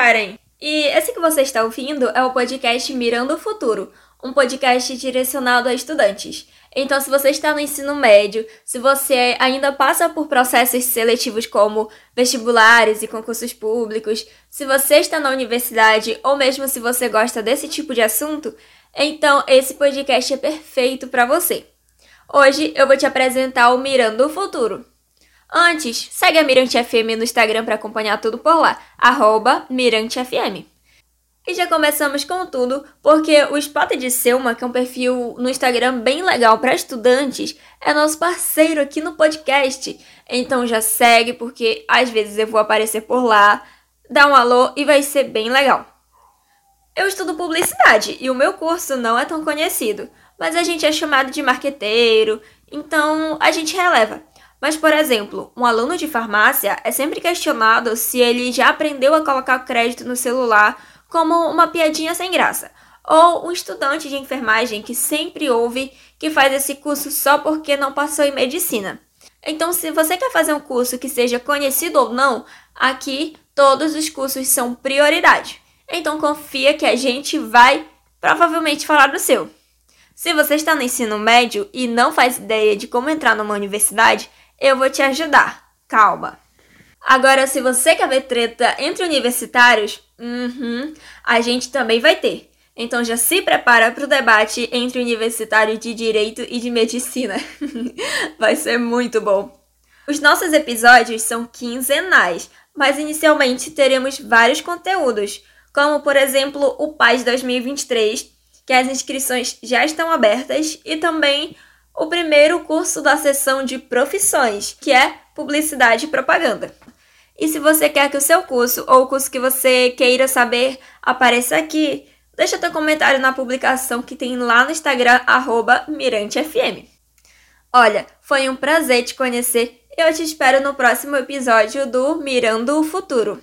Karen. E esse que você está ouvindo é o podcast Mirando o Futuro, um podcast direcionado a estudantes. Então, se você está no ensino médio, se você ainda passa por processos seletivos como vestibulares e concursos públicos, se você está na universidade ou mesmo se você gosta desse tipo de assunto, então esse podcast é perfeito para você. Hoje eu vou te apresentar o Mirando o Futuro. Antes, segue a Mirante FM no Instagram para acompanhar tudo por lá, arroba Mirante FM. E já começamos com tudo, porque o Spot de Selma, que é um perfil no Instagram bem legal para estudantes, é nosso parceiro aqui no podcast. Então já segue, porque às vezes eu vou aparecer por lá, dá um alô e vai ser bem legal. Eu estudo publicidade e o meu curso não é tão conhecido, mas a gente é chamado de marqueteiro, então a gente releva. Mas, por exemplo, um aluno de farmácia é sempre questionado se ele já aprendeu a colocar crédito no celular como uma piadinha sem graça. Ou um estudante de enfermagem que sempre ouve que faz esse curso só porque não passou em medicina. Então, se você quer fazer um curso que seja conhecido ou não, aqui todos os cursos são prioridade. Então, confia que a gente vai provavelmente falar do seu. Se você está no ensino médio e não faz ideia de como entrar numa universidade, eu vou te ajudar. Calma. Agora, se você quer ver treta entre universitários, uhum, a gente também vai ter. Então já se prepara para o debate entre universitários de direito e de medicina. vai ser muito bom. Os nossos episódios são quinzenais, mas inicialmente teremos vários conteúdos, como por exemplo o PAS 2023, que as inscrições já estão abertas, e também o primeiro curso da seção de profissões, que é Publicidade e Propaganda. E se você quer que o seu curso ou o curso que você queira saber apareça aqui, deixa teu comentário na publicação que tem lá no Instagram, MiranteFM. Olha, foi um prazer te conhecer e eu te espero no próximo episódio do Mirando o Futuro.